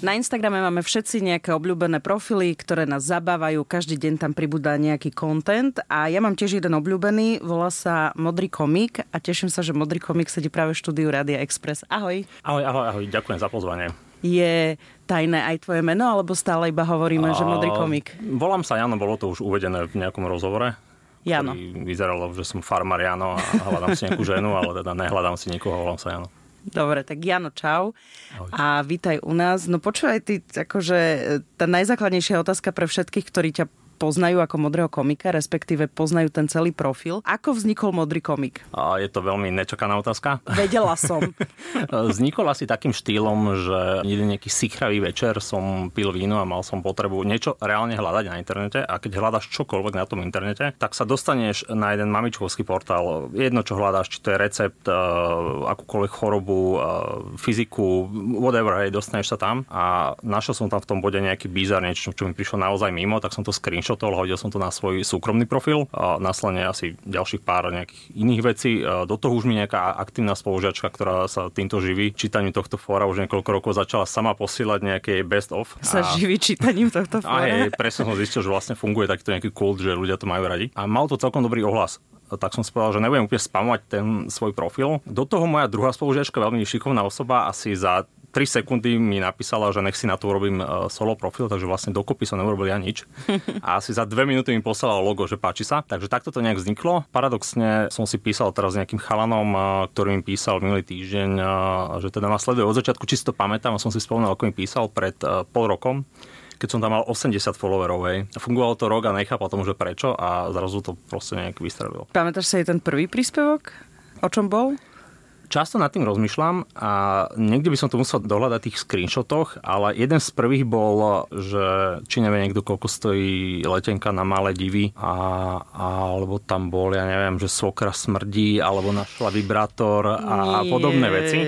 Na Instagrame máme všetci nejaké obľúbené profily, ktoré nás zabávajú. Každý deň tam pribúda nejaký content. A ja mám tiež jeden obľúbený, volá sa Modrý komik a teším sa, že Modrý komik sedí práve v štúdiu Radia Express. Ahoj. Ahoj, ahoj, ahoj. Ďakujem za pozvanie. Je tajné aj tvoje meno, alebo stále iba hovoríme, a... že Modrý komik? Volám sa Jano, bolo to už uvedené v nejakom rozhovore. Jano. Vyzeralo, že som farmár Jano a hľadám si nejakú ženu, ale teda nehľadám si nikoho, volám sa Jano. Dobre, tak Jano, čau. Ahoj. A vítaj u nás. No počúvaj, ty, akože tá najzákladnejšia otázka pre všetkých, ktorí ťa poznajú ako modrého komika, respektíve poznajú ten celý profil. Ako vznikol modrý komik? A je to veľmi nečakaná otázka. Vedela som. vznikol asi takým štýlom, že jeden nejaký sichravý večer som pil víno a mal som potrebu niečo reálne hľadať na internete a keď hľadaš čokoľvek na tom internete, tak sa dostaneš na jeden mamičkovský portál. Jedno, čo hľadáš, či to je recept, eh, akúkoľvek chorobu, eh, fyziku, whatever, hej, dostaneš sa tam a našiel som tam v tom bode nejaký bizar, niečo, čo mi prišlo naozaj mimo, tak som to screenshot screenshotol, hodil som to na svoj súkromný profil a následne asi ďalších pár nejakých iných vecí. Do toho už mi nejaká aktívna spolužiačka, ktorá sa týmto živí, čítaním tohto fóra už niekoľko rokov začala sama posielať nejaké best of. Sa a... živí čítaním tohto fóra? A je, presne som zistil, že vlastne funguje takýto nejaký kult, že ľudia to majú radi. A mal to celkom dobrý ohlas tak som si povedal, že nebudem úplne spamovať ten svoj profil. Do toho moja druhá spolužiačka, veľmi šikovná osoba, asi za 3 sekundy mi napísala, že nech si na to urobím e, solo profil, takže vlastne dokopy som neurobil ja nič. A asi za 2 minúty mi poslala logo, že páči sa. Takže takto to nejak vzniklo. Paradoxne som si písal teraz nejakým chalanom, e, ktorý mi písal minulý týždeň, e, že teda ma sleduje od začiatku, čisto pamätám a som si spomenul, ako mi písal pred pol rokom keď som tam mal 80 followerov, hej. Fungovalo to rok a nechápal tomu, že prečo a zrazu to proste nejak vystrelilo. Pamätáš sa aj ten prvý príspevok? O čom bol? Často nad tým rozmýšľam a niekde by som to musel dohľadať tých screenshotoch, ale jeden z prvých bol, že či nevie niekto, koľko stojí letenka na malé divy a, alebo tam bol, ja neviem, že svokra smrdí alebo našla vibrátor a Nie. podobné veci.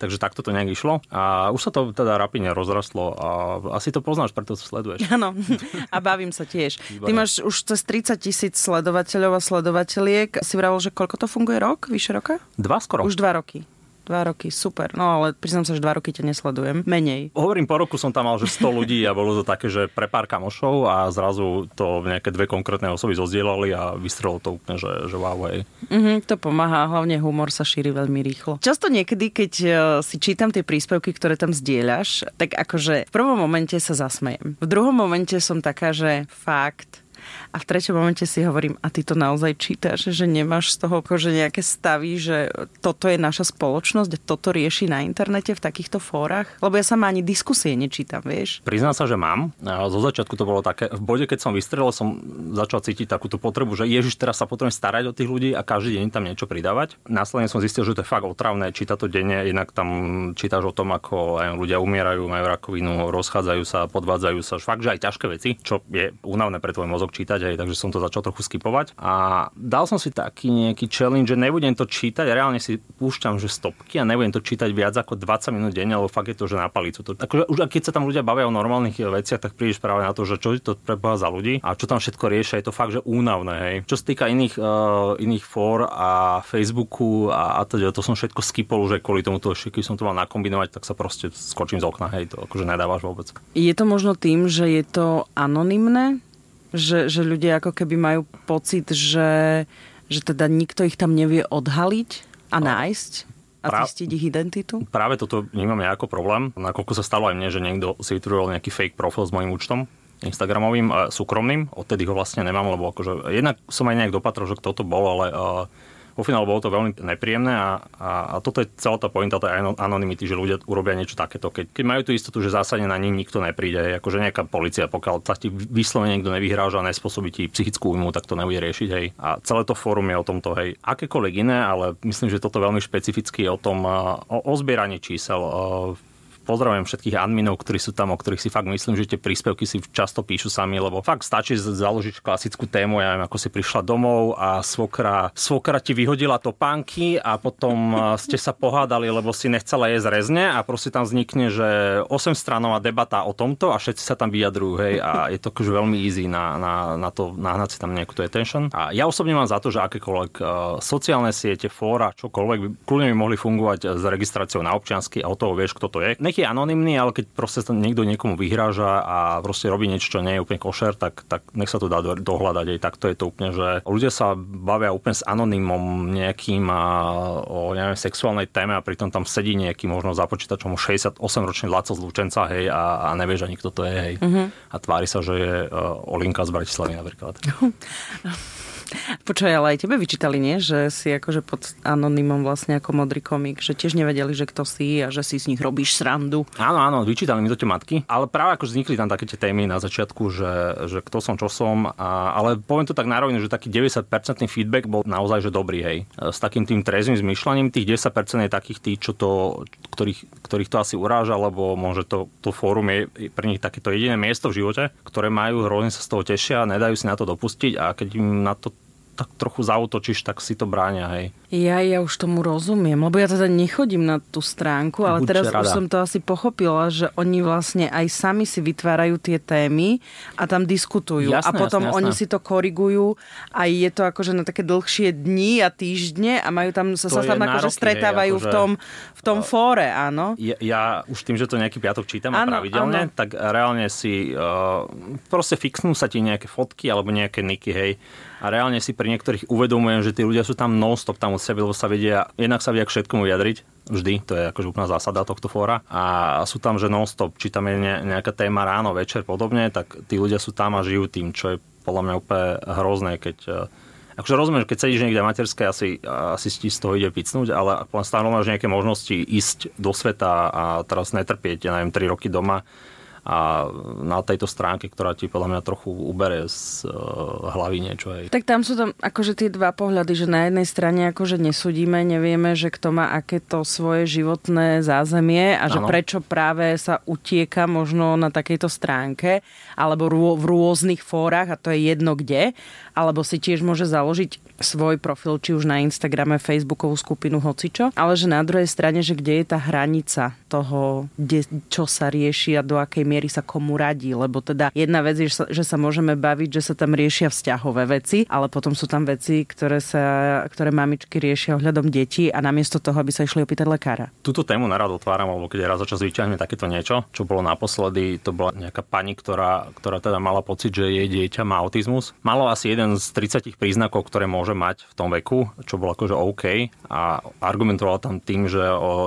Takže takto to nejak išlo. A už sa to teda rapidne rozrastlo a asi to poznáš, preto to sleduješ. Áno, a bavím sa tiež. Výborné. Ty máš už cez 30 tisíc sledovateľov a sledovateľiek. Si vravil, že koľko to funguje rok? Vyše roka? Dva skoro. Už dva roky. Dva roky, super. No ale priznám sa, že dva roky ťa nesledujem. Menej. Hovorím, po roku som tam mal, že 100 ľudí a bolo to také, že pre pár kamošov a zrazu to nejaké dve konkrétne osoby zozdielali a vystrelo to úplne, že, že wow, hej. Mm-hmm, to pomáha, hlavne humor sa šíri veľmi rýchlo. Často niekedy, keď e, si čítam tie príspevky, ktoré tam zdieľaš, tak akože v prvom momente sa zasmejem. V druhom momente som taká, že fakt, a v treťom momente si hovorím, a ty to naozaj čítaš, že nemáš z toho akože nejaké stavy, že toto je naša spoločnosť toto rieši na internete v takýchto fórach? Lebo ja sama ani diskusie nečítam, vieš. Priznám sa, že mám. Zo začiatku to bolo také, v bode, keď som vystrelil, som začal cítiť takúto potrebu, že ježiš, teraz sa potrebujem starať o tých ľudí a každý deň tam niečo pridávať. Následne som zistil, že to je fakt otravné čítať to denne, inak tam čítaš o tom, ako aj ľudia umierajú, majú rakovinu, rozchádzajú sa, podvádzajú sa, fakt, že aj ťažké veci, čo je únavné pre tvoj mozog čítať aj, takže som to začal trochu skipovať. A dal som si taký nejaký challenge, že nebudem to čítať, reálne si púšťam, že stopky a nebudem to čítať viac ako 20 minút denne, lebo fakt je to, že na palicu. To, akože už keď sa tam ľudia bavia o normálnych veciach, tak prídeš práve na to, že čo to preboha za ľudí a čo tam všetko riešia, je to fakt, že únavné. Hej. Čo sa týka iných, uh, iných fór a Facebooku a, a teda, to som všetko skipol, že kvôli tomu, keď som to mal nakombinovať, tak sa proste skočím z okna, hej, to akože nedávaš vôbec. Je to možno tým, že je to anonymné? Že, že ľudia ako keby majú pocit, že, že teda nikto ich tam nevie odhaliť a nájsť a zistiť ich identitu? Práve toto vnímam ja ako problém. Nakoľko sa stalo aj mne, že niekto si vytvoril nejaký fake profil s mojím účtom, Instagramovým, súkromným. Odtedy ho vlastne nemám, lebo akože jednak som aj nejak dopatrol, že kto to bol, ale uh, vo finále bolo to veľmi nepríjemné a, a, a toto je celá tá pointa tej anonymity, že ľudia urobia niečo takéto. Keď, keď majú tú istotu, že zásadne na nich nikto nepríde, akože nejaká policia, pokiaľ sa ti vyslovene niekto nevyhráža a nespôsobí ti psychickú újmu, tak to nebude riešiť. Hej. A celé to fórum je o tomto, hej. Akékoľvek iné, ale myslím, že toto veľmi špecificky je o tom, o, o zbieraní čísel pozdravujem všetkých adminov, ktorí sú tam, o ktorých si fakt myslím, že tie príspevky si často píšu sami, lebo fakt stačí založiť klasickú tému, ja neviem, ako si prišla domov a svokra, svokra ti vyhodila topánky a potom ste sa pohádali, lebo si nechcela jesť rezne a proste tam vznikne, že 8 stranová debata o tomto a všetci sa tam vyjadrujú, hej, a je to akože veľmi easy na, na, na to nahnať si tam nejakú tú attention. A ja osobne mám za to, že akékoľvek uh, sociálne siete, fóra, čokoľvek, kľudne by mohli fungovať s registráciou na občiansky a o toho vieš, kto to je. Nech je anonymný, ale keď proste niekto niekomu vyhráža a proste robí niečo, čo nie je úplne košer, tak, tak nech sa to dá dohľadať. Aj takto je to úplne, že ľudia sa bavia úplne s anonymom nejakým a, o neviem, sexuálnej téme a pritom tam sedí nejaký možno za počítačom 68-ročný Laco z Lučenca hej, a, a nevieš ani kto to je. Hej. Uh-huh. A tvári sa, že je uh, Olinka z Bratislavy napríklad. Počkaj, ale aj tebe vyčítali, nie? Že si akože pod anonymom vlastne ako modrý komik, že tiež nevedeli, že kto si a že si z nich robíš srandu. Áno, áno, vyčítali mi to tie matky, ale práve ako vznikli tam také tie témy na začiatku, že, že kto som, čo som, a, ale poviem to tak nárovne, že taký 90% feedback bol naozaj že dobrý, hej. S takým tým trezným zmyšľaním, tých 10% je takých tých, čo to, ktorých, ktorých to asi uráža, lebo môže to, to fórum je pre nich takéto jediné miesto v živote, ktoré majú, hrozne sa z toho tešia, nedajú si na to dopustiť a keď im na to tak trochu zautočíš, tak si to bráňa, hej. Ja, ja už tomu rozumiem, lebo ja teda nechodím na tú stránku, ale Buď teraz rada. už som to asi pochopila, že oni vlastne aj sami si vytvárajú tie témy a tam diskutujú. Jasné, a potom jasné, jasné. oni si to korigujú a je to akože na také dlhšie dni a týždne a majú tam, sa, sa tam akože stretávajú hej, akože, v tom, v tom uh, fóre, áno. Ja, ja už tým, že to nejaký piatok čítam áno, pravidelne, áno. tak reálne si uh, proste fixnú sa ti nejaké fotky alebo nejaké niky, hej a reálne si pri niektorých uvedomujem, že tí ľudia sú tam non-stop tam od sebe, lebo sa vedia, jednak sa vedia k všetkomu vyjadriť, vždy, to je akože úplná zásada tohto fóra. A sú tam, že non-stop, či tam je nejaká téma ráno, večer, podobne, tak tí ľudia sú tam a žijú tým, čo je podľa mňa úplne hrozné, keď e, Akože rozumiem, keď sedíš niekde v materskej, asi, asi ti z toho ide picnúť, ale stále máš nejaké možnosti ísť do sveta a teraz netrpieť, ja neviem, 3 roky doma a na tejto stránke, ktorá ti podľa mňa trochu ubere z uh, hlavy niečo. Hej. Tak tam sú tam akože tie dva pohľady, že na jednej strane akože nesudíme, nevieme, že kto má akéto svoje životné zázemie a že ano. prečo práve sa utieka možno na takejto stránke alebo v rôznych fórach a to je jedno kde, alebo si tiež môže založiť svoj profil, či už na Instagrame, Facebookovú skupinu, hocičo, ale že na druhej strane, že kde je tá hranica toho, kde, čo sa rieši a do akej miery sa komu radí, lebo teda jedna vec je, že sa, že sa môžeme baviť, že sa tam riešia vzťahové veci, ale potom sú tam veci, ktoré, sa, ktoré mamičky riešia ohľadom detí a namiesto toho, aby sa išli opýtať lekára. Túto tému narad otváram, alebo keď raz za čas vyťahne takéto niečo, čo bolo naposledy, to bola nejaká pani, ktorá, ktorá teda mala pocit, že jej dieťa má autizmus. Malo asi jeden z 30 príznakov, ktoré môže mať v tom veku, čo bolo akože OK a argumentovala tam tým, že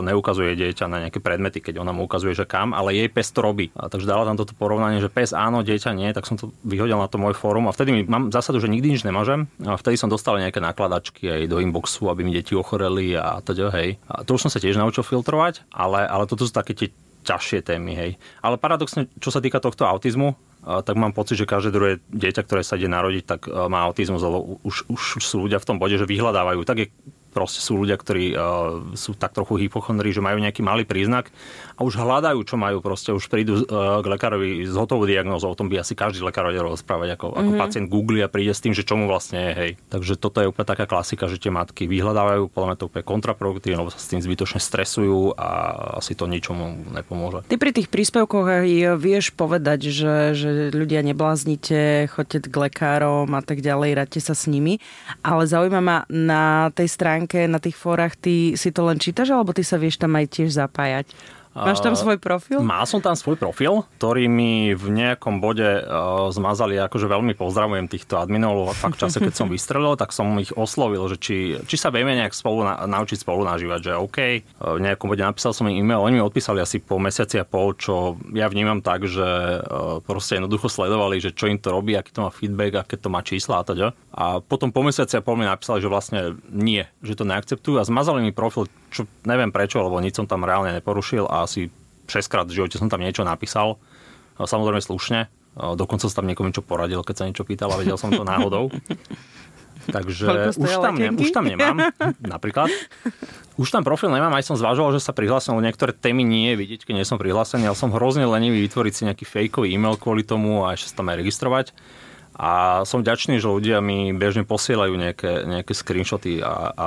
neukazuje dieťa na nejaké predmety, keď ona mu ukazuje, že kam, ale jej pes to robí. A takže dala tam toto porovnanie, že pes áno, dieťa nie, tak som to vyhodil na to môj fórum a vtedy mi, mám zásadu, že nikdy nič nemôžem. A vtedy som dostal nejaké nakladačky aj do inboxu, aby mi deti ochoreli a teda, hej. A to už som sa tiež naučil filtrovať, ale, ale toto sú také tie ťažšie témy, hej. Ale paradoxne, čo sa týka tohto autizmu, tak mám pocit, že každé druhé dieťa, ktoré sa ide narodiť, tak má autizmus, lebo už, už sú ľudia v tom bode, že vyhľadávajú. Tak je proste sú ľudia, ktorí uh, sú tak trochu hypochondrí, že majú nejaký malý príznak a už hľadajú, čo majú, proste už prídu uh, k lekárovi s hotovou diagnózou, o tom by asi každý lekár vedel rozprávať, ako, mm-hmm. ako mhm. pacient Google a príde s tým, že čomu vlastne je, hej. Takže toto je úplne taká klasika, že tie matky vyhľadávajú, podľa mňa to úplne kontraproduktívne, lebo sa s tým zbytočne stresujú a asi to ničomu nepomôže. Ty pri tých príspevkoch aj vieš povedať, že, že ľudia nebláznite, choďte k lekárom a tak ďalej, radte sa s nimi, ale zaujíma ma na tej stránke stránke, na tých fórach, ty si to len čítaš, alebo ty sa vieš tam aj tiež zapájať? Máš tam svoj profil? Mal som tam svoj profil, ktorý mi v nejakom bode uh, zmazali, akože veľmi pozdravujem týchto adminov, fakt v čase, keď som vystrelil, tak som ich oslovil, že či, či sa vieme nejak spolu na, naučiť spolu nažívať, že OK. Uh, v nejakom bode napísal som im e-mail, oni mi odpísali asi po mesiaci a pol, čo ja vnímam tak, že proste jednoducho sledovali, že čo im to robí, aký to má feedback, aké to má čísla a teda. A potom po mesiaci a pol mi napísali, že vlastne nie, že to neakceptujú a zmazali mi profil, čo neviem prečo, lebo nič som tam reálne neporušil a asi 6 krát v živote som tam niečo napísal. Samozrejme slušne. Dokonca som tam niekomu niečo poradil, keď sa niečo pýtal a vedel som to náhodou. Takže už tam, ne, už tam nemám, napríklad. Už tam profil nemám, aj som zvažoval, že sa prihlásim, lebo niektoré témy nie je vidieť, keď nie som prihlásený, ale som hrozne lenivý vytvoriť si nejaký fejkový e-mail kvôli tomu a ešte sa tam aj registrovať. A som vďačný, že ľudia mi bežne posielajú nejaké, nejaké screenshoty a, a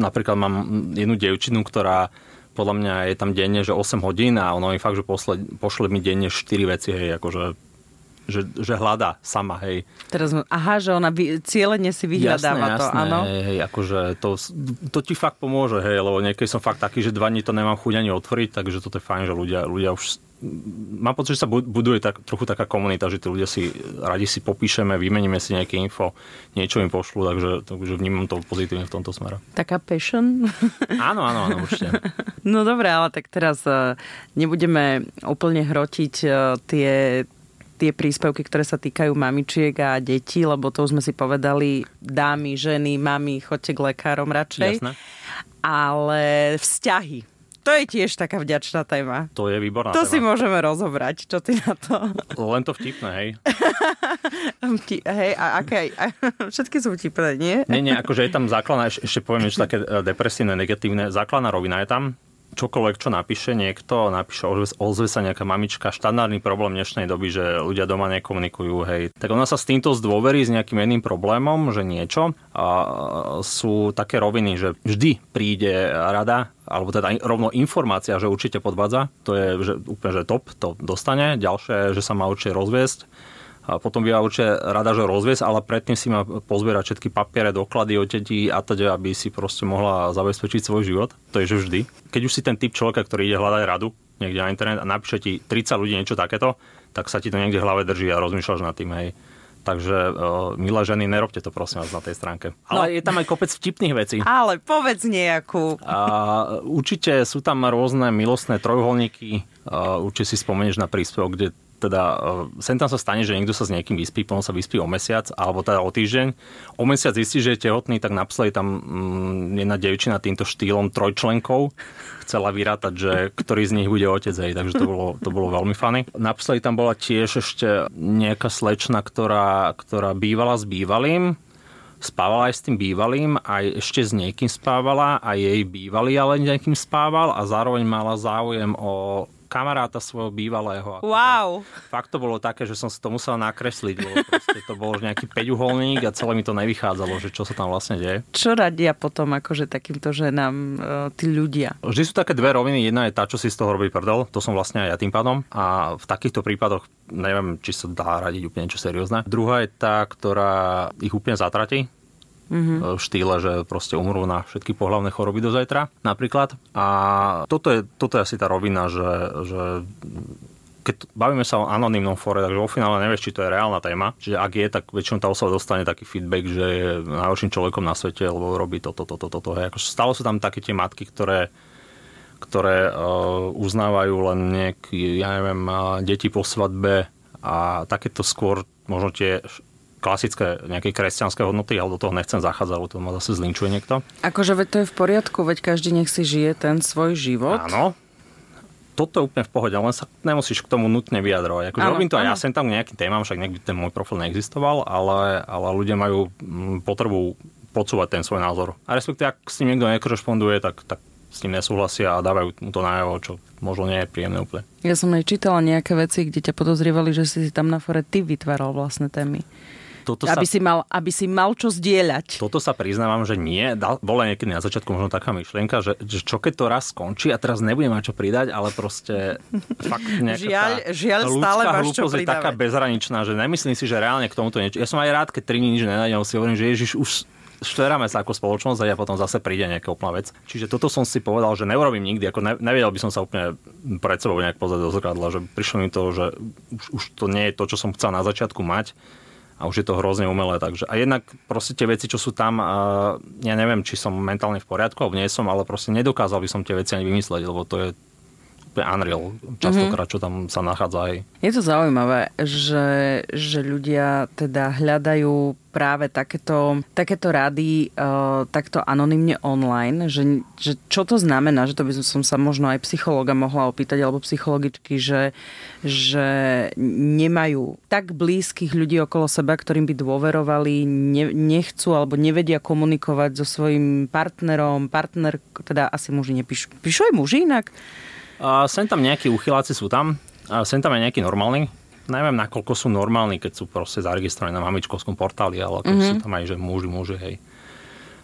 napríklad mám jednu devčinu, ktorá podľa mňa je tam denne, že 8 hodín a ono mi fakt, že posle, pošle mi denne 4 veci, hej, akože že, že hľadá sama, hej. Teraz, aha, že ona vy, cieľene si vyhľadáva jasné, to, jasné, áno? Hej, hej, akože to, to ti fakt pomôže, hej, lebo niekedy som fakt taký, že dva dní to nemám chuť ani otvoriť, takže toto je fajn, že ľudia, ľudia už mám pocit, že sa buduje tak, trochu taká komunita, že tí ľudia si radi si popíšeme, vymeníme si nejaké info, niečo im pošlu, takže, takže vnímam to pozitívne v tomto smere. Taká passion? Áno, áno, áno, určite. No dobré, ale tak teraz uh, nebudeme úplne hrotiť uh, tie tie príspevky, ktoré sa týkajú mamičiek a detí, lebo to už sme si povedali, dámy, ženy, mami, choďte k lekárom radšej. Jasné. Ale vzťahy. To je tiež taká vďačná téma. To je výborná To téma. si môžeme rozobrať. Čo ty na to? Len to vtipné, hej. Hej, a aké, a, všetky sú vtipné, nie? Nie, nie, akože je tam základná, ešte poviem niečo také e, depresívne, negatívne. Základná rovina je tam, čokoľvek, čo napíše niekto, napíše, ozve sa nejaká mamička, štandardný problém dnešnej doby, že ľudia doma nekomunikujú, hej. Tak ona sa s týmto zdôverí s nejakým jedným problémom, že niečo a sú také roviny, že vždy príde rada, alebo teda rovno informácia, že určite podvádza, to je že úplne že top, to dostane. Ďalšie, že sa má určite rozviesť a potom by určite rada, že rozviesť, ale predtým si má pozbierať všetky papiere, doklady o teti a teda, aby si proste mohla zabezpečiť svoj život. To je že vždy. Keď už si ten typ človeka, ktorý ide hľadať radu niekde na internet a napíše ti 30 ľudí niečo takéto, tak sa ti to niekde v hlave drží a rozmýšľaš nad tým, hej. Takže, uh, milé ženy, nerobte to prosím vás na tej stránke. Ale no. je tam aj kopec vtipných vecí. Ale povedz nejakú. A, určite sú tam rôzne milostné trojuholníky. Uh, určite si spomenieš na príspevok, kde teda e, sem tam sa stane, že niekto sa s niekým vyspí, potom sa vyspí o mesiac, alebo teda o týždeň. O mesiac zistí, že je tehotný, tak napísali tam mm, jedna devčina týmto štýlom trojčlenkov. Chcela vyrátať, že ktorý z nich bude otec, hej, takže to bolo, to bolo veľmi fany. Napísali tam bola tiež ešte nejaká slečna, ktorá, ktorá bývala s bývalým, spávala aj s tým bývalým, aj ešte s niekým spávala, aj jej bývalý ale niekým spával a zároveň mala záujem o kamaráta svojho bývalého. Wow. Fakt to bolo také, že som si to musel nakresliť, lebo to bol nejaký peťuholník a celé mi to nevychádzalo, že čo sa tam vlastne deje. Čo radia potom akože takýmto ženám e, tí ľudia? Vždy sú také dve roviny. Jedna je tá, čo si z toho robí prdel, to som vlastne aj ja tým pádom. A v takýchto prípadoch neviem, či sa dá radiť úplne niečo seriózne. Druhá je tá, ktorá ich úplne zatratí, mm-hmm. štýle, že proste umrú na všetky pohľavné choroby do zajtra napríklad. A toto je, toto je asi tá rovina, že, že keď bavíme sa o anonimnom fore, takže vo finále nevieš, či to je reálna téma. Čiže ak je, tak väčšinou tá osoba dostane taký feedback, že je najhorším človekom na svete, lebo robí toto, toto, toto. To, to, to. Stále sú tam také tie matky, ktoré ktoré uh, uznávajú len nejaké, ja neviem, uh, deti po svadbe a takéto skôr možno tie klasické nejaké kresťanské hodnoty, ale do toho nechcem zachádzať, lebo to ma zase zlinčuje niekto. Akože veď to je v poriadku, veď každý nech si žije ten svoj život. Áno, toto je úplne v pohode, len sa nemusíš k tomu nutne vyjadrovať. Akože robím to aj ja sem tam nejakým témam, však niekdy ten môj profil neexistoval, ale, ale ľudia majú mm, potrebu podsúvať ten svoj názor. A respektíve, ak s ním niekto nekorešponduje, tak, tak s ním nesúhlasia a dávajú mu to najavo, čo možno nie je príjemné úplne. Ja som aj čítala nejaké veci, kde ťa podozrievali, že si tam na fore ty vytváral vlastné témy toto aby, sa, si mal, aby si mal čo zdieľať. Toto sa priznávam, že nie. bola niekedy na začiatku možno taká myšlienka, že, že čo keď to raz skončí a teraz nebudem mať čo pridať, ale proste fakt žiaľ, žiaľ stále máš čo je taká bezhraničná, že nemyslím si, že reálne k tomuto niečo. Ja som aj rád, keď tri nič nenájdem, si hovorím, že Ježiš už štveráme sa ako spoločnosť a ja potom zase príde nejaká úplná vec. Čiže toto som si povedal, že neurobím nikdy, ako ne, nevedel by som sa úplne pred sebou nejak pozrieť do zrkadla, že prišlo mi to, že už, už to nie je to, čo som chcel na začiatku mať a už je to hrozne umelé. Takže, a jednak proste tie veci, čo sú tam, ja neviem, či som mentálne v poriadku, alebo nie som, ale proste nedokázal by som tie veci ani vymysleť, lebo to je unreal častokrát, čo tam sa nachádza aj. Je to zaujímavé, že, že ľudia teda hľadajú práve takéto, takéto rady uh, takto anonymne online, že, že čo to znamená, že to by som sa možno aj psychologa mohla opýtať, alebo psychologičky, že, že nemajú tak blízkych ľudí okolo seba, ktorým by dôverovali, ne, nechcú alebo nevedia komunikovať so svojím partnerom, partner, teda asi muži nepíšu. Píšu aj muži inak? A sem tam nejakí uchyláci sú tam, a sem tam aj nejaký normálny. Neviem, nakoľko sú normálni, keď sú proste zaregistrovaní na mamičkovskom portáli, ale keď mm-hmm. sú tam aj, že muži, muži, hej.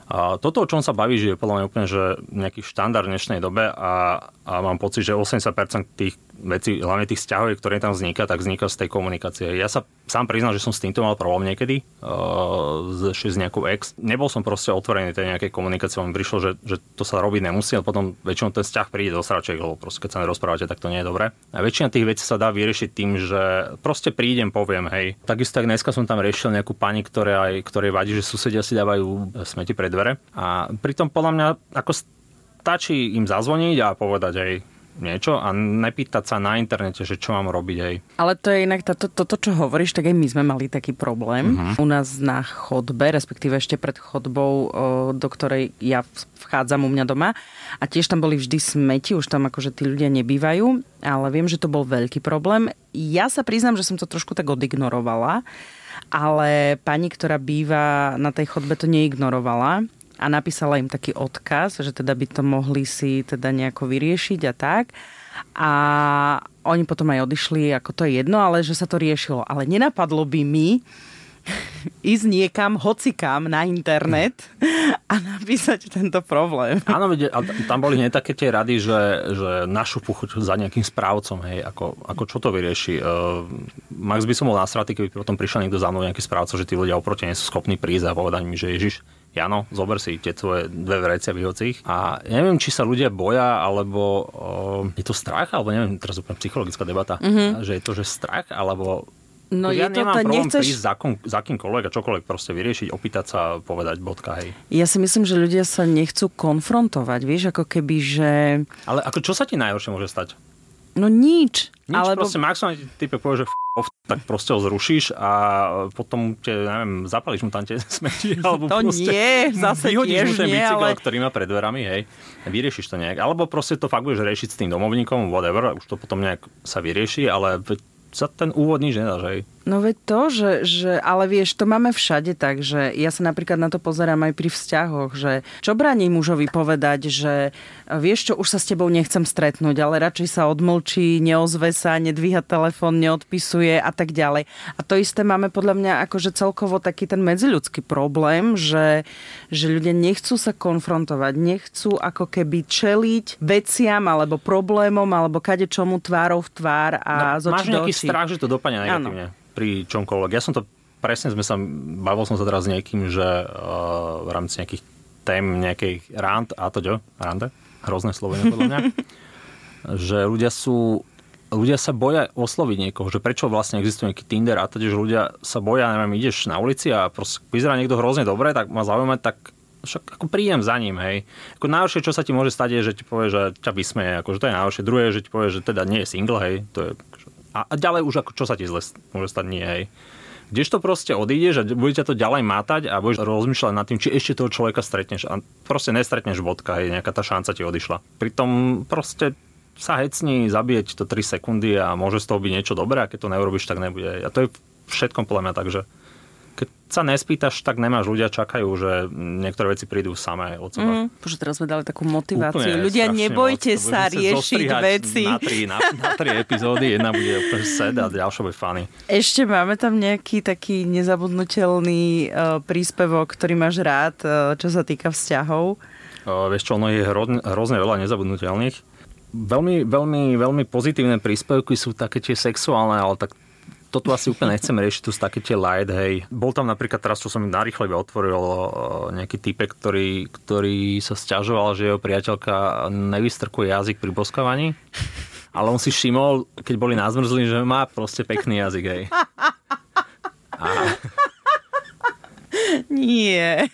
A toto, o čom sa baví, že je podľa mňa úplne že nejaký štandard v dnešnej dobe a, a mám pocit, že 80% tých veci, hlavne tých vzťahov, ktoré tam vzniká, tak vzniká z tej komunikácie. Ja sa sám priznal, že som s týmto mal problém niekedy, uh, s, s nejakou ex. Nebol som proste otvorený tej nejakej komunikácie, mi prišlo, že, že to sa robiť nemusí, ale potom väčšinou ten vzťah príde do sračiek, lebo proste keď sa nerozprávate, tak to nie je dobré. A väčšina tých vecí sa dá vyriešiť tým, že proste prídem, poviem, hej. Takisto tak dneska som tam riešil nejakú pani, ktoré aj, ktoré vadí, že susedia si dávajú smeti pred dvere. A pritom podľa mňa ako stačí im zazvoniť a povedať, hej, niečo a nepýtať sa na internete, že čo mám robiť aj. Ale to je inak toto, to, to, čo hovoríš, tak aj my sme mali taký problém uh-huh. u nás na chodbe, respektíve ešte pred chodbou, do ktorej ja vchádzam u mňa doma a tiež tam boli vždy smeti, už tam akože tí ľudia nebývajú, ale viem, že to bol veľký problém. Ja sa priznám, že som to trošku tak odignorovala, ale pani, ktorá býva na tej chodbe, to neignorovala a napísala im taký odkaz, že teda by to mohli si teda nejako vyriešiť a tak. A oni potom aj odišli, ako to je jedno, ale že sa to riešilo. Ale nenapadlo by mi ísť niekam, hocikam na internet a napísať tento problém. Áno, tam boli nie také tie rady, že, že našu puchuť za nejakým správcom, hej, ako, ako čo to vyrieši. Uh, Max by som bol nasratý, keby potom prišiel niekto za mnou nejaký správca, že tí ľudia oproti nie sú schopní prísť a povedať mi, že Ježiš, Jano, zober si tie tvoje dve vrecia vyhocích. A ja neviem, či sa ľudia boja, alebo uh, je to strach, alebo neviem, teraz úplne psychologická debata, mm-hmm. že je to, že strach, alebo No ja je to, nemám to problém nechceš... prísť za, kom, za kýmkoľvek a čokoľvek proste vyriešiť, opýtať sa, povedať bodka, hej. Ja si myslím, že ľudia sa nechcú konfrontovať, vieš, ako keby, že... Ale ako čo sa ti najhoršie môže stať? No nič. Nič, alebo... proste maximálne type povie, že f***, tak proste ho zrušíš a potom te, neviem, zapališ mu tam tie smeti, alebo to proste nie, zase vyhodíš mu ten nie, bicykel, ale... ktorý má pred dverami, hej, vyriešiš to nejak. Alebo proste to fakt budeš riešiť s tým domovníkom, whatever, už to potom nejak sa vyrieši, ale sa ten úvod nič nedá, že No veď to, že, že, ale vieš, to máme všade tak, že ja sa napríklad na to pozerám aj pri vzťahoch, že čo bráni mužovi povedať, že vieš čo, už sa s tebou nechcem stretnúť, ale radšej sa odmlčí, neozve sa, nedvíha telefón, neodpisuje a tak ďalej. A to isté máme podľa mňa akože celkovo taký ten medziľudský problém, že, že ľudia nechcú sa konfrontovať, nechcú ako keby čeliť veciam alebo problémom alebo kade čomu tvárov v tvár a no, z Máš nejaký strach, že to dopadne negatívne? Ano pri čomkoľvek. Ja som to, presne sme sa, bavil som sa teraz s niekým, že uh, v rámci nejakých tém nejakej rand, a to? Rande? Hrozné slovo podľa mňa. že ľudia sú ľudia sa boja osloviť niekoho, že prečo vlastne existuje nejaký Tinder a teda, že ľudia sa boja, neviem, ideš na ulici a proste vyzerá niekto hrozne dobre, tak ma zaujíma, tak však ako prídem za ním, hej. Ako najhoršie, čo sa ti môže stať, je, že ti povie, že ťa vysmeje, akože to je najhoršie. Druhé že ti povie, že teda nie je single, hej. To je a, a ďalej už ako čo sa ti zle môže stať, nie, hej. Kdežto proste odídeš a bude ťa to ďalej mátať a budeš rozmýšľať nad tým, či ešte toho človeka stretneš a proste nestretneš bodka, hej, nejaká tá šanca ti odišla. Pritom proste sa hecni, zabije to 3 sekundy a môže z toho byť niečo dobré a keď to neurobiš, tak nebude. A to je všetkom podľa mňa tak, že sa nespýtaš, tak nemáš. Ľudia čakajú, že niektoré veci prídu samé od seba. Mm, Bože, teraz sme dali takú motiváciu. Úplne, ľudia, nebojte moc. sa riešiť veci. Na tri, na, na tri epizódy. Jedna bude úplne sed a ďalšia bude funny. Ešte máme tam nejaký taký nezabudnutelný uh, príspevok, ktorý máš rád, uh, čo sa týka vzťahov? Uh, vieš čo, ono je hrozne, hrozne veľa nezabudnutelných. Veľmi, veľmi, veľmi pozitívne príspevky sú také tie sexuálne, ale tak toto asi úplne nechcem riešiť, tu také tie light, hej. Bol tam napríklad teraz, čo som narýchle otvoril, nejaký typek, ktorý, ktorý sa stiažoval, že jeho priateľka nevystrkuje jazyk pri boskovaní. Ale on si všimol, keď boli nazmrzli, že má proste pekný jazyk, hej. A... Nie.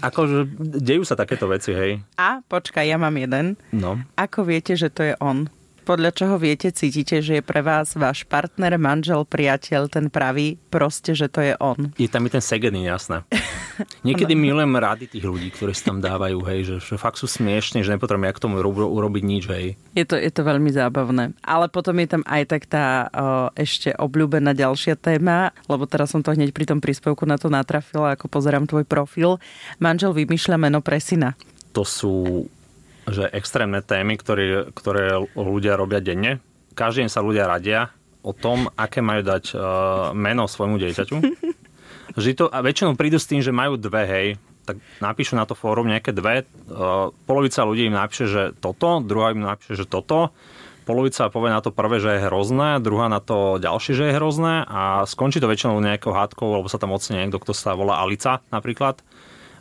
Akože dejú sa takéto veci, hej. A počkaj, ja mám jeden. No. Ako viete, že to je on? Podľa čoho viete, cítite, že je pre vás váš partner, manžel, priateľ, ten pravý, proste, že to je on? Je tam i ten segený, jasné. Niekedy milujem rady tých ľudí, ktorí si tam dávajú, hej, že, že fakt sú smiešne, že nepotrebujem ja k tomu uro- urobiť nič, hej. Je to, je to veľmi zábavné. Ale potom je tam aj tak tá o, ešte obľúbená ďalšia téma, lebo teraz som to hneď pri tom príspevku na to natrafila, ako pozerám tvoj profil. Manžel vymýšľa meno pre syna. To sú že extrémne témy, ktoré, ktoré ľudia robia denne. Každý deň sa ľudia radia o tom, aké majú dať uh, meno svojmu dieťaťu. To, a väčšinou prídu s tým, že majú dve, hej, tak napíšu na to fórum nejaké dve. Uh, polovica ľudí im napíše, že toto, druhá im napíše, že toto. Polovica povie na to prvé, že je hrozné, druhá na to ďalšie, že je hrozné a skončí to väčšinou nejakou hádkou, lebo sa tam ocenie niekto, kto sa volá Alica napríklad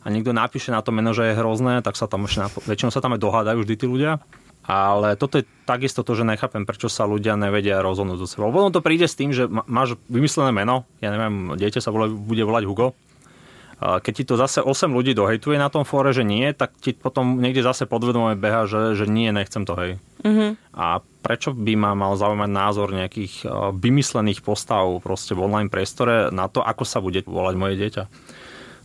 a niekto napíše na to meno, že je hrozné, tak sa tam ešte, väčšinou sa tam aj dohádajú vždy tí ľudia. Ale toto je takisto to, že nechápem, prečo sa ľudia nevedia rozhodnúť do seba. Potom to príde s tým, že máš vymyslené meno, ja neviem, dieťa sa bude volať Hugo, keď ti to zase 8 ľudí dohejtuje na tom fóre, že nie, tak ti potom niekde zase podvedome beha, že, že nie, nechcem to, hej. Uh-huh. A prečo by ma mal zaujímať názor nejakých vymyslených postav proste v online priestore na to, ako sa bude volať moje dieťa?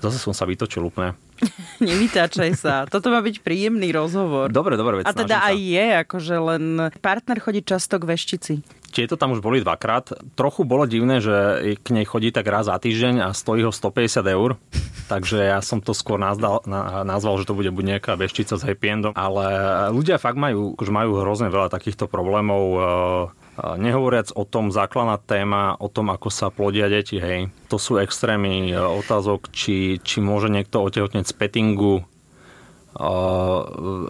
Zase som sa vytočil úplne. Nevytáčaj sa. Toto má byť príjemný rozhovor. Dobre, dobre. A teda aj sa. je, akože len partner chodí často k veštici. Tieto tam už boli dvakrát. Trochu bolo divné, že k nej chodí tak raz za týždeň a stojí ho 150 eur. Takže ja som to skôr nazdal, na, nazval, že to bude buď nejaká veštica s happy endom. Ale ľudia fakt majú, už majú hrozne veľa takýchto problémov Nehovoriac o tom základná téma, o tom, ako sa plodia deti, hej. To sú extrémy e, otázok, či, či môže niekto otehotneť z pettingu a,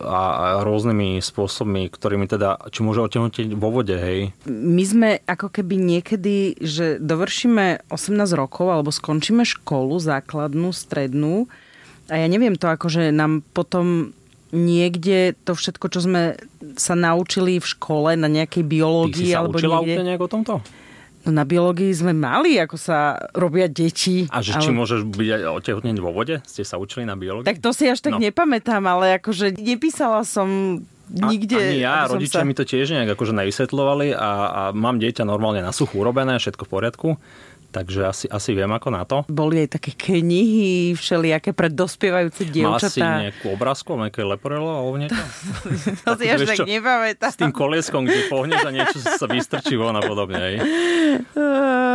a, a rôznymi spôsobmi, ktorými teda, či môže otehotneť vo vode, hej. My sme ako keby niekedy, že dovršíme 18 rokov alebo skončíme školu základnú, strednú a ja neviem to, akože nám potom niekde to všetko, čo sme sa naučili v škole na nejakej biológii Ty si sa alebo učila niekde... nejak o tomto? No na biológii sme mali, ako sa robia deti. A že ale... či môžeš byť aj otehotneť vo vode? Ste sa učili na biológii? Tak to si až tak no. nepamätám, ale akože nepísala som nikde. A, ani ja, rodičia sa... mi to tiež nejak akože nevysvetľovali a, a mám dieťa normálne na suchu urobené, všetko v poriadku. Takže asi, asi viem ako na to. Boli aj také knihy, všelijaké pre dospievajúce dievčatá. Mal si nejakú obrázku, nejaké leporelo alebo niečo? to si až tak nepamätám. S tým kolieskom, kde pohneš a niečo sa vystrčí von a podobne. Hej.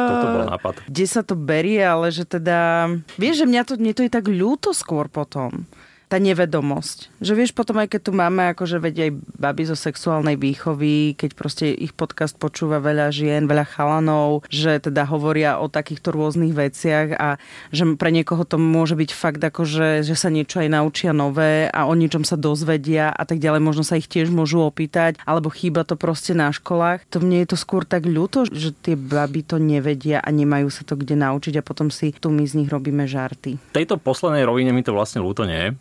Toto bol nápad. Kde sa to berie, ale že teda... Vieš, že mňa to, mne to je tak ľúto skôr potom tá nevedomosť. Že vieš, potom aj keď tu máme akože veď aj baby zo sexuálnej výchovy, keď proste ich podcast počúva veľa žien, veľa chalanov, že teda hovoria o takýchto rôznych veciach a že pre niekoho to môže byť fakt akože, že sa niečo aj naučia nové a o ničom sa dozvedia a tak ďalej, možno sa ich tiež môžu opýtať, alebo chýba to proste na školách. To mne je to skôr tak ľúto, že tie baby to nevedia a nemajú sa to kde naučiť a potom si tu my z nich robíme žarty. V tejto poslednej rovine mi to vlastne ľúto nie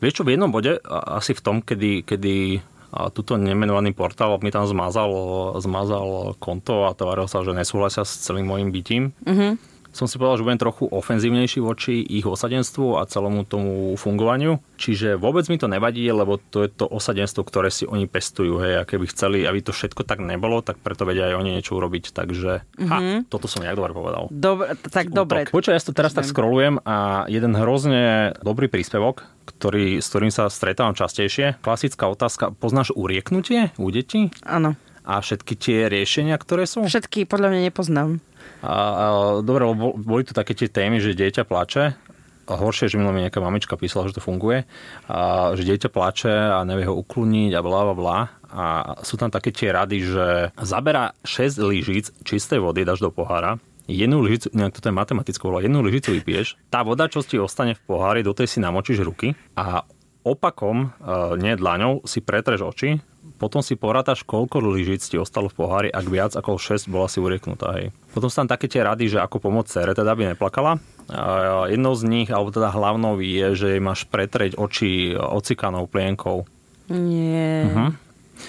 Vieš čo, v jednom bode, asi v tom, kedy, kedy a túto nemenovaný portál mi tam zmazal, zmazal konto a tváril sa, že nesúhlasia s celým môjim bytím. Mm-hmm som si povedal, že budem trochu ofenzívnejší voči ich osadenstvu a celému tomu fungovaniu. Čiže vôbec mi to nevadí, lebo to je to osadenstvo, ktoré si oni pestujú. Hej, a keby chceli, aby to všetko tak nebolo, tak preto vedia aj oni niečo urobiť. Takže mm-hmm. ha, mhm. toto som nejak dobre povedal. Dobre, tak dobre. Počuj, ja to teraz tak scrollujem a jeden hrozne dobrý príspevok, ktorý, s ktorým sa stretávam častejšie. Klasická otázka, poznáš urieknutie u detí? Áno. A všetky tie riešenia, ktoré sú? Všetky podľa mňa nepoznám. A, a, dobre, boli tu také tie témy, že dieťa plače, a horšie, že minulý mi nejaká mamička písala, že to funguje, a že dieťa plače a nevie ho ukluniť a bla bla bla. A sú tam také tie rady, že zabera 6 lyžíc čistej vody, dáš do pohára, jednu lyžicu, nejak toto je matematickou vola, jednu lyžicu vypiješ, tá voda, čo ti ostane v pohári, do tej si namočíš ruky a opakom, e, nie dlaňou, si pretreš oči, potom si porátaš, koľko lyžic ti ostalo v pohári, ak viac ako 6 bola si urieknutá. Hej. Potom sú tam také tie rady, že ako pomôcť cere, teda by neplakala. A jednou z nich, alebo teda hlavnou je, že máš pretreť oči ocikanou plienkou. Nie. Uh-huh.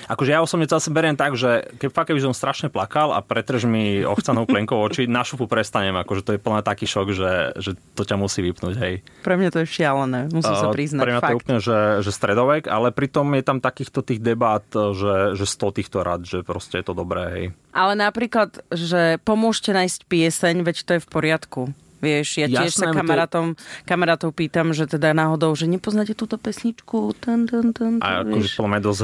Akože ja osobne to zase beriem tak, že keď fakt, keby som strašne plakal a pretrž mi ochcanou plenkou oči, na šupu prestanem. Akože to je plná taký šok, že, že to ťa musí vypnúť, hej. Pre mňa to je šialené, musím sa priznať. Pre mňa fakt. to je úplne, že, že stredovek, ale pritom je tam takýchto tých debát, že, že 100 týchto rad, že proste je to dobré, hej. Ale napríklad, že pomôžte nájsť pieseň, veď to je v poriadku. Vieš, ja tiež Jasné, sa to je- kamarátom, kamarátov pýtam, že teda náhodou, že nepoznáte túto pesničku? Ten, ten, ten, A akože podľa mňa je dosť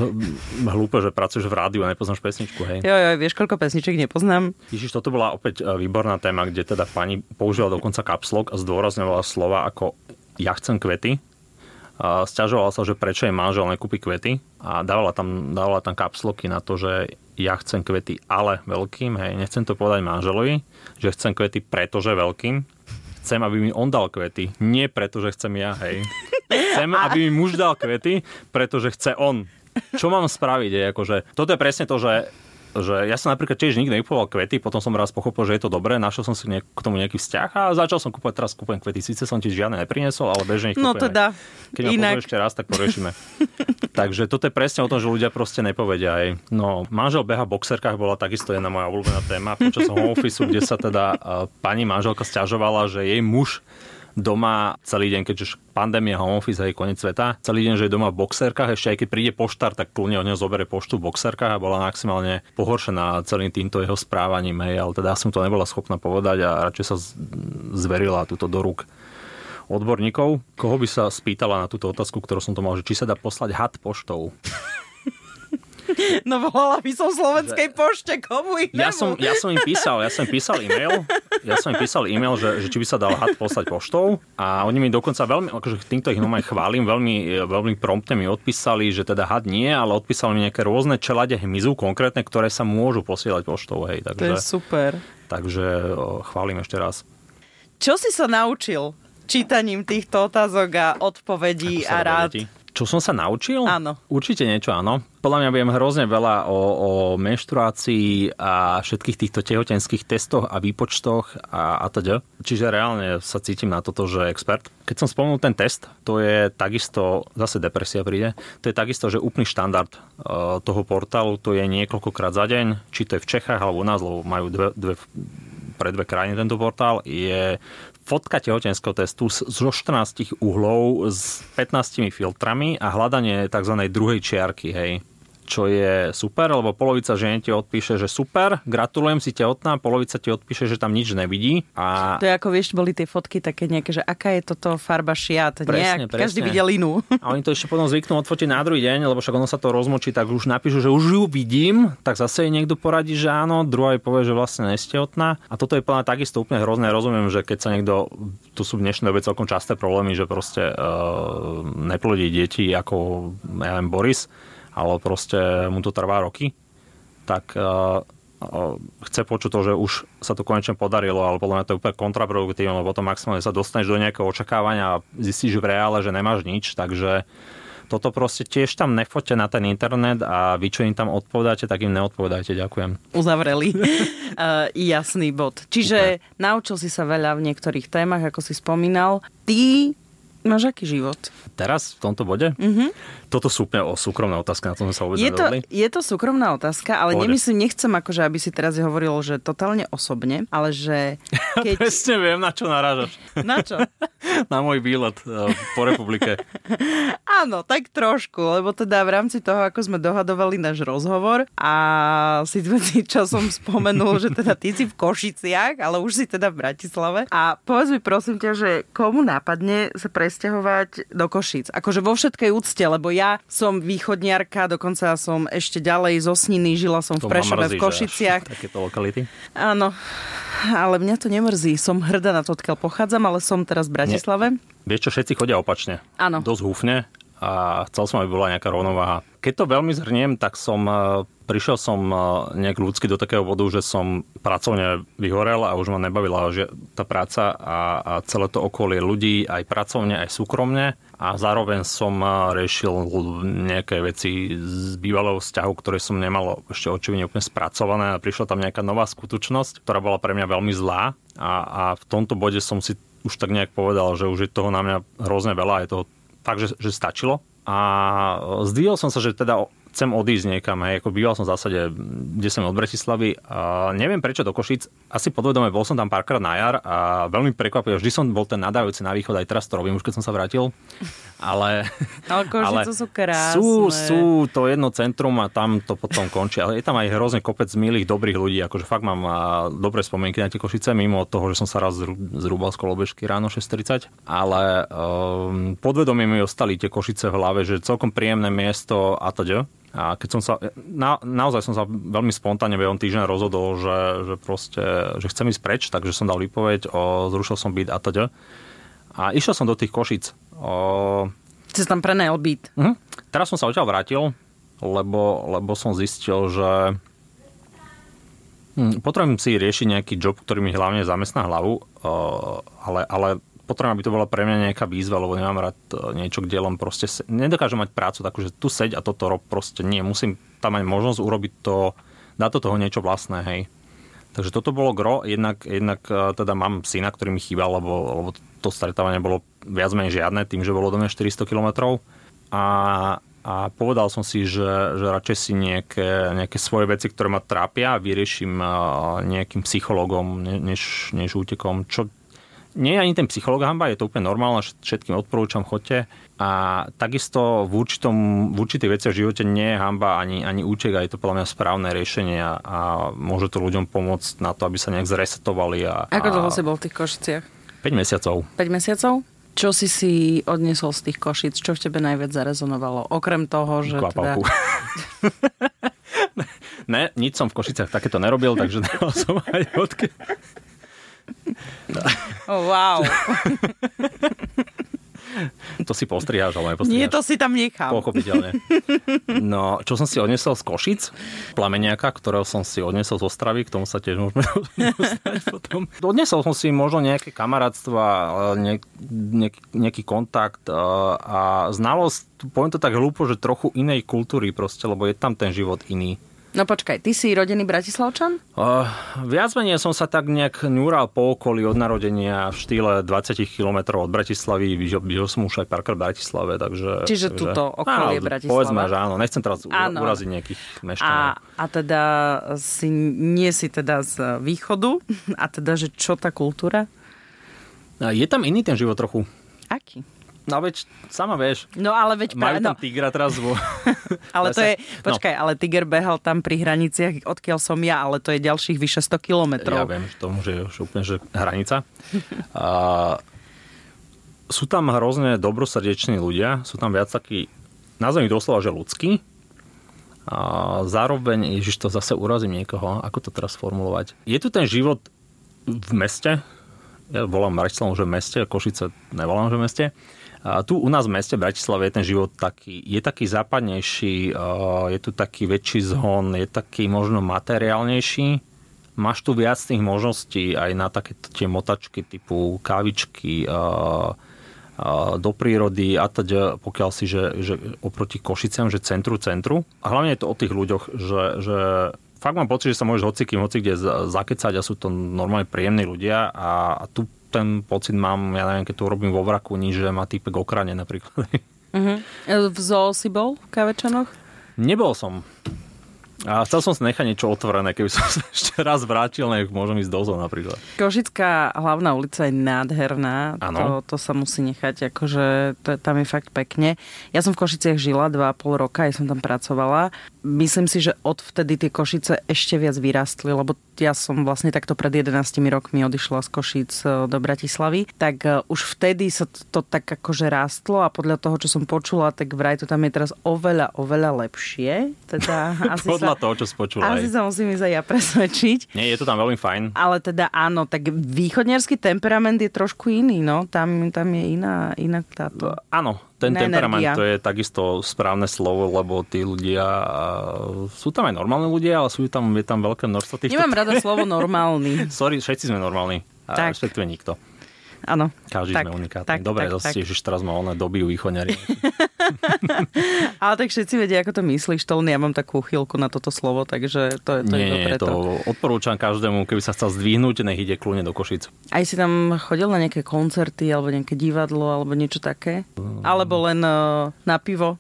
hlúpe, že pracuješ v rádiu a nepoznáš pesničku, hej. Jo, jo, vieš, koľko pesniček nepoznám? Ježiš, toto bola opäť e, výborná téma, kde teda pani používala dokonca kapslok a zdôrazňovala slova ako ja chcem kvety. A Sťažovala sa, že prečo jej manžel nekúpi kvety a dávala tam, dávala tam kapsloky na to, že ja chcem kvety, ale veľkým, hej, nechcem to povedať manželovi, že chcem kvety, pretože veľkým. Chcem, aby mi on dal kvety, nie preto, že chcem ja, hej. Chcem, aby mi muž dal kvety, pretože chce on. Čo mám spraviť? Je, akože, toto je presne to, že že ja som napríklad tiež nikdy nekupoval kvety, potom som raz pochopil, že je to dobré, našiel som si nejak, k tomu nejaký vzťah a začal som kúpať, teraz kúpujem kvety. Síce som ti žiadne neprinesol, ale bežne ich No kúpujem. teda, Keď inak. ešte raz, tak poriešime. Takže toto je presne o tom, že ľudia proste nepovedia aj. No, manžel beha v boxerkách bola takisto jedna moja obľúbená téma počas home office, kde sa teda uh, pani manželka stiažovala, že jej muž doma celý deň, keďže pandémia, home office, hej, koniec sveta, celý deň, že je doma v boxerkách, ešte aj keď príde poštár, tak kľudne od neho zoberie poštu v boxerkách a bola maximálne pohoršená celým týmto jeho správaním, hej, ale teda som to nebola schopná povedať a radšej sa zverila túto do rúk odborníkov. Koho by sa spýtala na túto otázku, ktorú som to mal, že či sa dá poslať had poštou? No volala by som slovenskej pošte, komu inému? Ja som, ja som im písal, ja som im písal e-mail, ja som im písal e-mail, že, že či by sa dal had poslať poštou a oni mi dokonca veľmi, akože týmto ich normálne chválim, veľmi, veľmi promptne mi odpísali, že teda had nie, ale odpísali mi nejaké rôzne čelade hmyzu konkrétne, ktoré sa môžu posielať poštou, hej, To je takže, super. takže chválim ešte raz. Čo si sa naučil čítaním týchto otázok a odpovedí a rád? deti. Čo som sa naučil? Áno. Určite niečo, áno. Podľa mňa viem hrozne veľa o, o menštruácii a všetkých týchto tehotenských testoch a výpočtoch a, a teda. Čiže reálne sa cítim na toto, že expert. Keď som spomenul ten test, to je takisto, zase depresia príde, to je takisto, že úplný štandard uh, toho portálu, to je niekoľkokrát za deň, či to je v Čechách alebo u nás, lebo majú dve, dve pre dve krajiny tento portál, je fotka tehotenského testu zo 14 uhlov s 15 filtrami a hľadanie tzv. druhej čiarky, hej čo je super, lebo polovica žien ti odpíše, že super, gratulujem si tehotná, polovica ti odpíše, že tam nič nevidí. A To je ako, vieš, boli tie fotky také nejaké, že aká je toto farba šiat. Presne, každý presne. videl inú. A oni to ešte potom zvyknú odfotiť na druhý deň, lebo však ono sa to rozmočí, tak už napíšu, že už ju vidím, tak zase jej niekto poradí, že áno, druhá jej povie, že vlastne nestehotná. A toto je plná takisto úplne hrozné. Rozumiem, že keď sa niekto, tu sú v dnešnej dobe celkom časté problémy, že proste uh, neplodí deti ako, ja neviem, Boris, ale proste mu to trvá roky, tak uh, chce počuť to, že už sa to konečne podarilo, ale podľa mňa to je úplne kontraproduktívne, lebo potom maximálne sa dostaneš do nejakého očakávania a zistíš v reále, že nemáš nič, takže toto proste tiež tam nefoďte na ten internet a vy, čo im tam odpovedáte, tak im neodpovedajte. Ďakujem. Uzavreli. uh, jasný bod. Čiže naučil si sa veľa v niektorých témach, ako si spomínal. Ty máš aký život? Teraz v tomto bode? Mm-hmm. Toto sú úplne o súkromné otázky, na tom sme sa vôbec Je to, je to súkromná otázka, ale Pohode. nemyslím, nechcem akože, aby si teraz hovoril, že totálne osobne, ale že keď... Presne viem, na čo narážaš. Na čo? na môj výlet eh, po republike. Áno, tak trošku, lebo teda v rámci toho, ako sme dohadovali náš rozhovor a si časom spomenul, že teda ty si v Košiciach, ale už si teda v Bratislave. A povedz mi prosím ťa, že komu nápadne sa presťahovať do Košic? Akože vo všetkej úcte, lebo ja som východniarka, dokonca som ešte ďalej zo Sniny, žila som v To ma Prešove, mrzí, v Košiciach. Takéto lokality. Áno, ale mňa to nemrzí. Som hrdá na to, odkiaľ pochádzam, ale som teraz v Bratislave. Vieš čo, všetci chodia opačne. Áno. Dosť húfne a chcel som, aby bola nejaká rovnováha. Keď to veľmi zhrniem, tak som, eh, prišiel som eh, nejak ľudsky do takého bodu, že som pracovne vyhorel a už ma nebavila že tá práca a, a celé to okolie ľudí, aj pracovne, aj súkromne. A zároveň som riešil nejaké veci z bývalého vzťahu, ktoré som nemal ešte očividne úplne spracované a prišla tam nejaká nová skutočnosť, ktorá bola pre mňa veľmi zlá a, a v tomto bode som si už tak nejak povedal, že už je toho na mňa hrozne veľa, je toho fakt, že, že stačilo. A zdvihol som sa, že teda chcem odísť niekam, hej, ako býval som v zásade 10 od Bratislavy a neviem prečo do Košic, asi podvedome bol som tam párkrát na jar a veľmi prekvapil, vždy som bol ten nadávajúci na východ, aj teraz to robím, už keď som sa vrátil, ale... Ale Košice sú krásne. Sú, sú to jedno centrum a tam to potom končí, ale je tam aj hrozne kopec milých, dobrých ľudí, akože fakt mám dobré spomienky na tie Košice, mimo toho, že som sa raz zrúbal z kolobežky ráno 6.30, ale um, podvedomie mi ostali tie Košice v hlave, že celkom príjemné miesto a teda. A keď som sa, na, naozaj som sa veľmi spontánne behom týždňa rozhodol, že, že proste, že chcem ísť preč, takže som dal výpoveď, o, zrušil som byt a teda. A išiel som do tých Košic. O... Si tam prenajal byt. Uh-huh. Teraz som sa odtiaľ vrátil, lebo, lebo som zistil, že hm, potrebujem si riešiť nejaký job, ktorý mi hlavne zamestná hlavu, ale, ale potrebujem, aby to bola pre mňa nejaká výzva, lebo nemám rád e, niečo, kde len proste se... nedokážem mať prácu takú, že tu seď a toto rob, proste nie. Musím tam mať možnosť urobiť to, dať do toho niečo vlastné, hej. Takže toto bolo gro, jednak, jednak e, teda mám syna, ktorý mi chýbal, lebo, lebo to stretávanie bolo viac menej žiadne, tým, že bolo do mňa 400 km. A, a povedal som si, že, že radšej si nejaké, nejaké svoje veci, ktoré ma trápia, vyrieším nejakým psychologom, než, než útekom, čo nie je ani ten psychológ hamba, je to úplne normálne, všetkým odporúčam, chodte. A takisto v, určitom, v určitých veciach v živote nie je hamba ani, ani útek a je to podľa mňa správne riešenie a, a môže to ľuďom pomôcť na to, aby sa nejak zresetovali. A, Ako dlho si bol v tých Košiciach? 5 mesiacov. 5 mesiacov? Čo si si odnesol z tých Košic? Čo v tebe najviac zarezonovalo? Okrem toho, že Kvapalku. teda... ne, nič som v Košiciach takéto nerobil, takže dal som aj odke... Oh, wow. To si postriháš, ale nepostriháš. Nie, to si tam nechám. Pochopiteľne. No, čo som si odnesol z Košic, plameniaka, ktorého som si odnesol z Ostravy, k tomu sa tiež môžeme dostať potom. Odnesol som si možno nejaké kamarátstva, ne, nejaký, nejaký kontakt a znalosť, poviem to tak hlúpo, že trochu inej kultúry proste, lebo je tam ten život iný. No počkaj, ty si rodený Bratislavčan? Uh, viac menej som sa tak nejak ňúral po okolí od narodenia v štýle 20 km od Bratislavy. Žil som už aj párkrát v Bratislave, takže... Čiže takže, túto okolie Bratislava. Povedzme, že áno. Nechcem teraz áno. uraziť nejakých mešťanov. A, a teda si, nie si teda z východu? A teda, že čo tá kultúra? Je tam iný ten život trochu. Aký? No veď, sama vieš. No ale veď... Majú no. tam tigra teraz vo... ale to je... No. Počkaj, no. ale tiger behal tam pri hraniciach, odkiaľ som ja, ale to je ďalších vyše 100 kilometrov. Ja viem, že to môže už úplne, že hranica. A, sú tam hrozne dobrosrdeční ľudia, sú tam viac takí, nazvem ich doslova, že ľudskí. A zároveň, ježiš, to zase urazím niekoho, ako to teraz formulovať. Je tu ten život v meste, ja volám Bratislavu, že v meste, Košice nevolám, že v meste, tu u nás v meste Bratislave je ten život taký, je taký západnejší, je tu taký väčší zhon, je taký možno materiálnejší. Máš tu viac tých možností aj na takéto tie motačky typu kávičky, do prírody a teda, pokiaľ si, že, že oproti Košiciam, že centru, centru. A hlavne je to o tých ľuďoch, že, že fakt mám pocit, že sa môžeš hocikým, hoci kde zakecať a sú to normálne príjemní ľudia a, a tu ten pocit mám, ja neviem, keď to urobím vo vraku, nič, že ma týpek okrane napríklad. Uh-huh. V zoo si bol v Kavečanoch? Nebol som. A chcel som si nechať niečo otvorené, keby som sa ešte raz vrátil, nech môžem ísť do zoo napríklad. Košická hlavná ulica je nádherná. Ano. To, to sa musí nechať, akože to, tam je fakt pekne. Ja som v Košiciach žila 2,5 roka, ja som tam pracovala. Myslím si, že odvtedy tie Košice ešte viac vyrastli, lebo ja som vlastne takto pred 11 rokmi odišla z Košic e, do Bratislavy, tak e, už vtedy sa to, to tak akože rástlo a podľa toho, čo som počula, tak vraj to tam je teraz oveľa, oveľa lepšie. Teda asi podľa sa, toho, čo spočula. Asi aj. sa musím ísť aj ja presvedčiť. Nie, je to tam veľmi fajn. Ale teda áno, tak východniarský temperament je trošku iný, no. Tam, tam je iná, iná táto... Áno, ten Iná temperament energia. to je takisto správne slovo, lebo tí ľudia, sú tam aj normálni ľudia, ale sú tam, je tam veľké množstvo týchto... Nemám rada slovo normálny. Sorry, všetci sme normálni. A Tak. respektíve nikto. Áno. Každý Tak, sme unikátni. tak, Dobre, tak, zase tak. Ježiš, teraz ma ona dobijú východňari. Ale tak všetci vedia, ako to myslíš. To len ja mám takú chvíľku na toto slovo, takže to, je- to je Nie, to nie, preto. to odporúčam každému, keby sa chcel zdvihnúť, nech ide kľúne do Košic. Aj si tam chodil na nejaké koncerty, alebo nejaké divadlo, alebo niečo také? Alebo len uh, na pivo?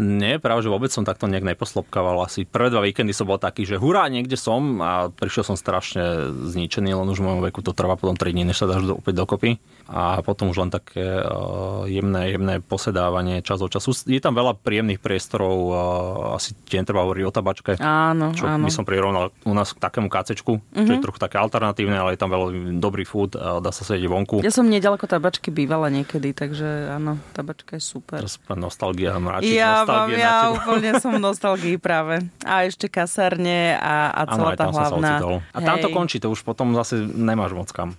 Nie, práve, že vôbec som takto nejak neposlopkával. Asi prvé dva víkendy som bol taký, že hurá, niekde som a prišiel som strašne zničený, len už v mojom veku to trvá potom 3 dní, než sa dáš do, opäť dokopy. A potom už len také uh, jemné, jemné posedávanie čas od času. Je tam veľa príjemných priestorov, uh, asi ti netreba hovoriť o tabačke. Áno, čo áno. by som prirovnal u nás k takému kacečku, uh-huh. čo je trochu také alternatívne, ale je tam veľmi dobrý food, uh, dá sa sedieť vonku. Ja som nedaleko tabačky bývala niekedy, takže áno, tabačka je super. Teraz nostalgia mráči, Ja, mám, ja úplne som v nostalgii práve. A ešte kasárne a, a celá aj tá hlavná. A tam to končí, to už potom zase nemáš moc kam.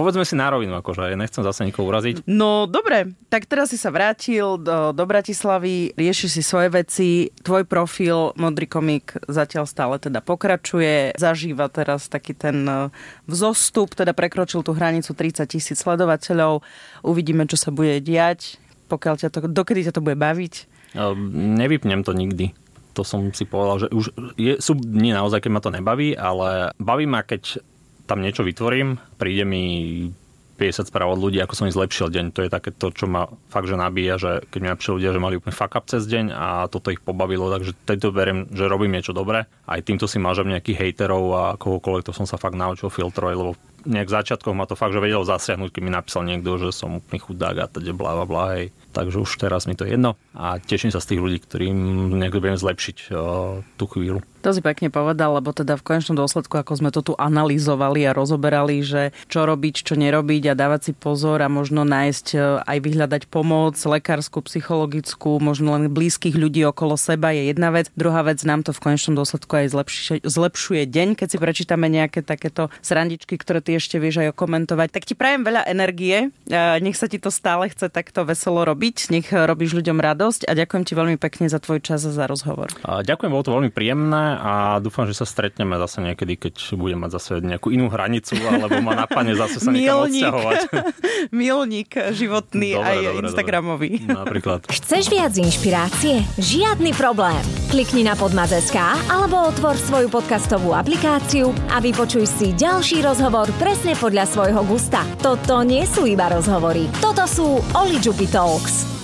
Povedzme si na rovinu, akože nechcem zase nikoho uraziť. No dobre, tak teraz si sa vrátil do, do Bratislavy, riešiš si svoje veci, tvoj profil Modrý komik zatiaľ stále teda pokračuje, zažíva teraz taký ten eh, vzostup, teda prekročil tú hranicu 30 tisíc sledovateľov, uvidíme, čo sa bude diať, pokiaľ ťa to, dokedy ťa to bude baviť. Ehm, Nevypnem to nikdy. To som si povedal, že už je, sú dni naozaj, keď ma to nebaví, ale baví ma, keď tam niečo vytvorím, príde mi 50 správ od ľudí, ako som im zlepšil deň. To je také to, čo ma fakt, že nabíja, že keď mi napíšli ľudia, že mali úplne fuck up cez deň a toto ich pobavilo, takže tejto verím, že robím niečo dobré. Aj týmto si mážem nejakých hejterov a kohokoľvek, to som sa fakt naučil filtrovať, lebo nejak v začiatkoch ma to fakt, že vedelo zasiahnuť, keď mi napísal niekto, že som úplný chudák a teda bla bla, hej. Takže už teraz mi to je jedno a teším sa z tých ľudí, ktorým nejak budem zlepšiť o, tú chvíľu. To si pekne povedal, lebo teda v konečnom dôsledku, ako sme to tu analyzovali a rozoberali, že čo robiť, čo nerobiť a dávať si pozor a možno nájsť e, aj vyhľadať pomoc, lekárskú, psychologickú, možno len blízkych ľudí okolo seba je jedna vec. Druhá vec, nám to v konečnom dôsledku aj zlepšuje, zlepšuje deň, keď si prečítame nejaké takéto srandičky, ktoré ty ešte vieš aj okomentovať. Tak ti prajem veľa energie, nech sa ti to stále chce takto veselo robiť, nech robíš ľuďom radosť a ďakujem ti veľmi pekne za tvoj čas a za rozhovor. A ďakujem, bolo to veľmi príjemné a dúfam, že sa stretneme zase niekedy, keď budem mať zase nejakú inú hranicu, alebo ma napadne zase sa niekam odsťahovať. Milník životný Dobre, aj dobre, Instagramový. dobre. Napríklad. Chceš viac inšpirácie? Žiadny problém. Klikni na Podmaz.sk alebo otvor svoju podcastovú aplikáciu a vypočuj si ďalší rozhovor presne podľa svojho gusta. Toto nie sú iba rozhovory. Toto sú Oli Jupy Talks.